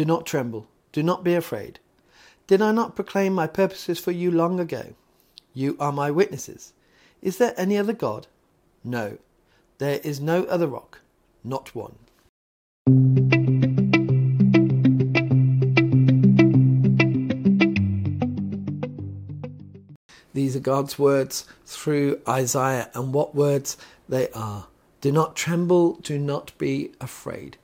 Do not tremble. Do not be afraid. Did I not proclaim my purposes for you long ago? You are my witnesses. Is there any other God? No. There is no other rock, not one. These are God's words through Isaiah, and what words they are. Do not tremble, do not be afraid.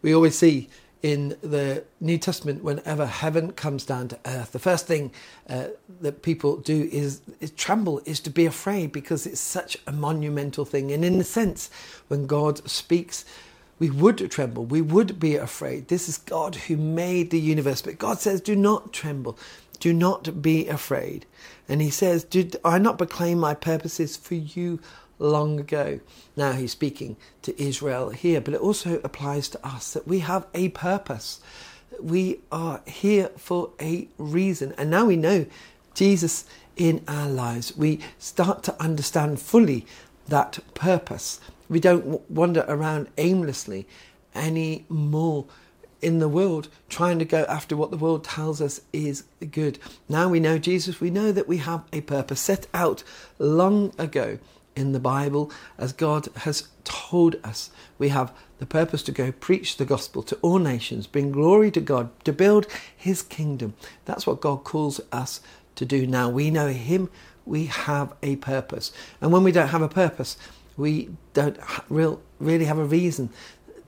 We always see in the New Testament, whenever heaven comes down to earth, the first thing uh, that people do is, is tremble, is to be afraid because it's such a monumental thing. And in a sense, when God speaks, we would tremble, we would be afraid. This is God who made the universe, but God says, Do not tremble, do not be afraid. And He says, Did I not proclaim my purposes for you long ago. Now he's speaking to Israel here, but it also applies to us that we have a purpose. We are here for a reason. And now we know Jesus in our lives. We start to understand fully that purpose. We don't wander around aimlessly anymore in the world trying to go after what the world tells us is good. Now we know Jesus, we know that we have a purpose set out long ago in the Bible, as God has told us. We have the purpose to go preach the gospel to all nations, bring glory to God, to build his kingdom. That's what God calls us to do now. We know him, we have a purpose. And when we don't have a purpose, we don't real, really have a reason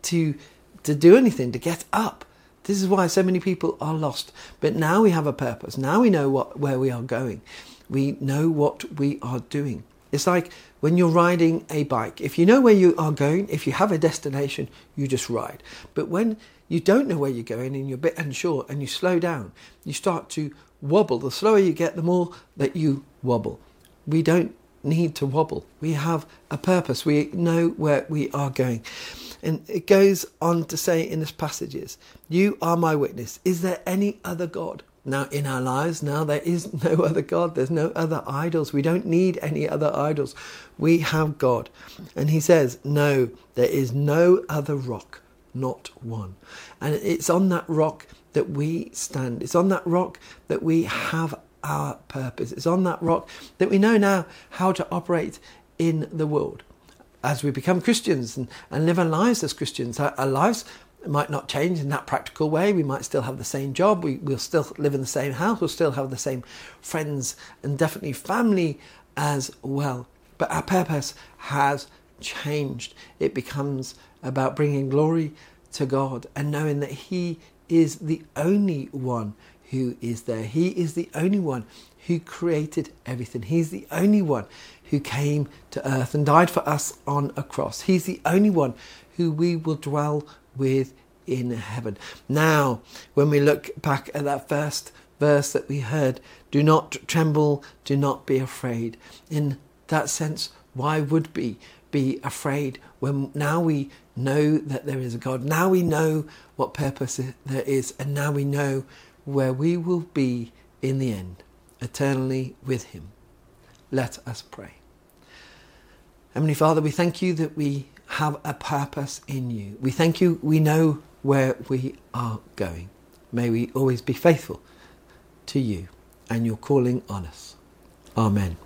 to, to do anything, to get up. This is why so many people are lost. But now we have a purpose. Now we know what, where we are going. We know what we are doing. It's like when you're riding a bike. If you know where you are going, if you have a destination, you just ride. But when you don't know where you're going and you're a bit unsure and you slow down, you start to wobble. The slower you get, the more that you wobble. We don't need to wobble. We have a purpose. We know where we are going. And it goes on to say in this passages, You are my witness. Is there any other God? Now, in our lives, now there is no other God. There's no other idols. We don't need any other idols. We have God. And he says, No, there is no other rock, not one. And it's on that rock that we stand. It's on that rock that we have our purpose. It's on that rock that we know now how to operate in the world. As we become Christians and, and live our lives as Christians, our, our lives it might not change in that practical way. We might still have the same job. We, will still live in the same house. We'll still have the same friends and definitely family as well. But our purpose has changed. It becomes about bringing glory to God and knowing that He is the only one who is there. He is the only one who created everything. He's the only one who came to earth and died for us on a cross. He's the only one who we will dwell with in heaven. Now, when we look back at that first verse that we heard, do not tremble, do not be afraid. In that sense, why would we be afraid when now we know that there is a God? Now we know what purpose there is, and now we know where we will be in the end, eternally with Him. Let us pray. Heavenly Father, we thank you that we have a purpose in you. We thank you, we know where we are going. May we always be faithful to you and your calling on us. Amen.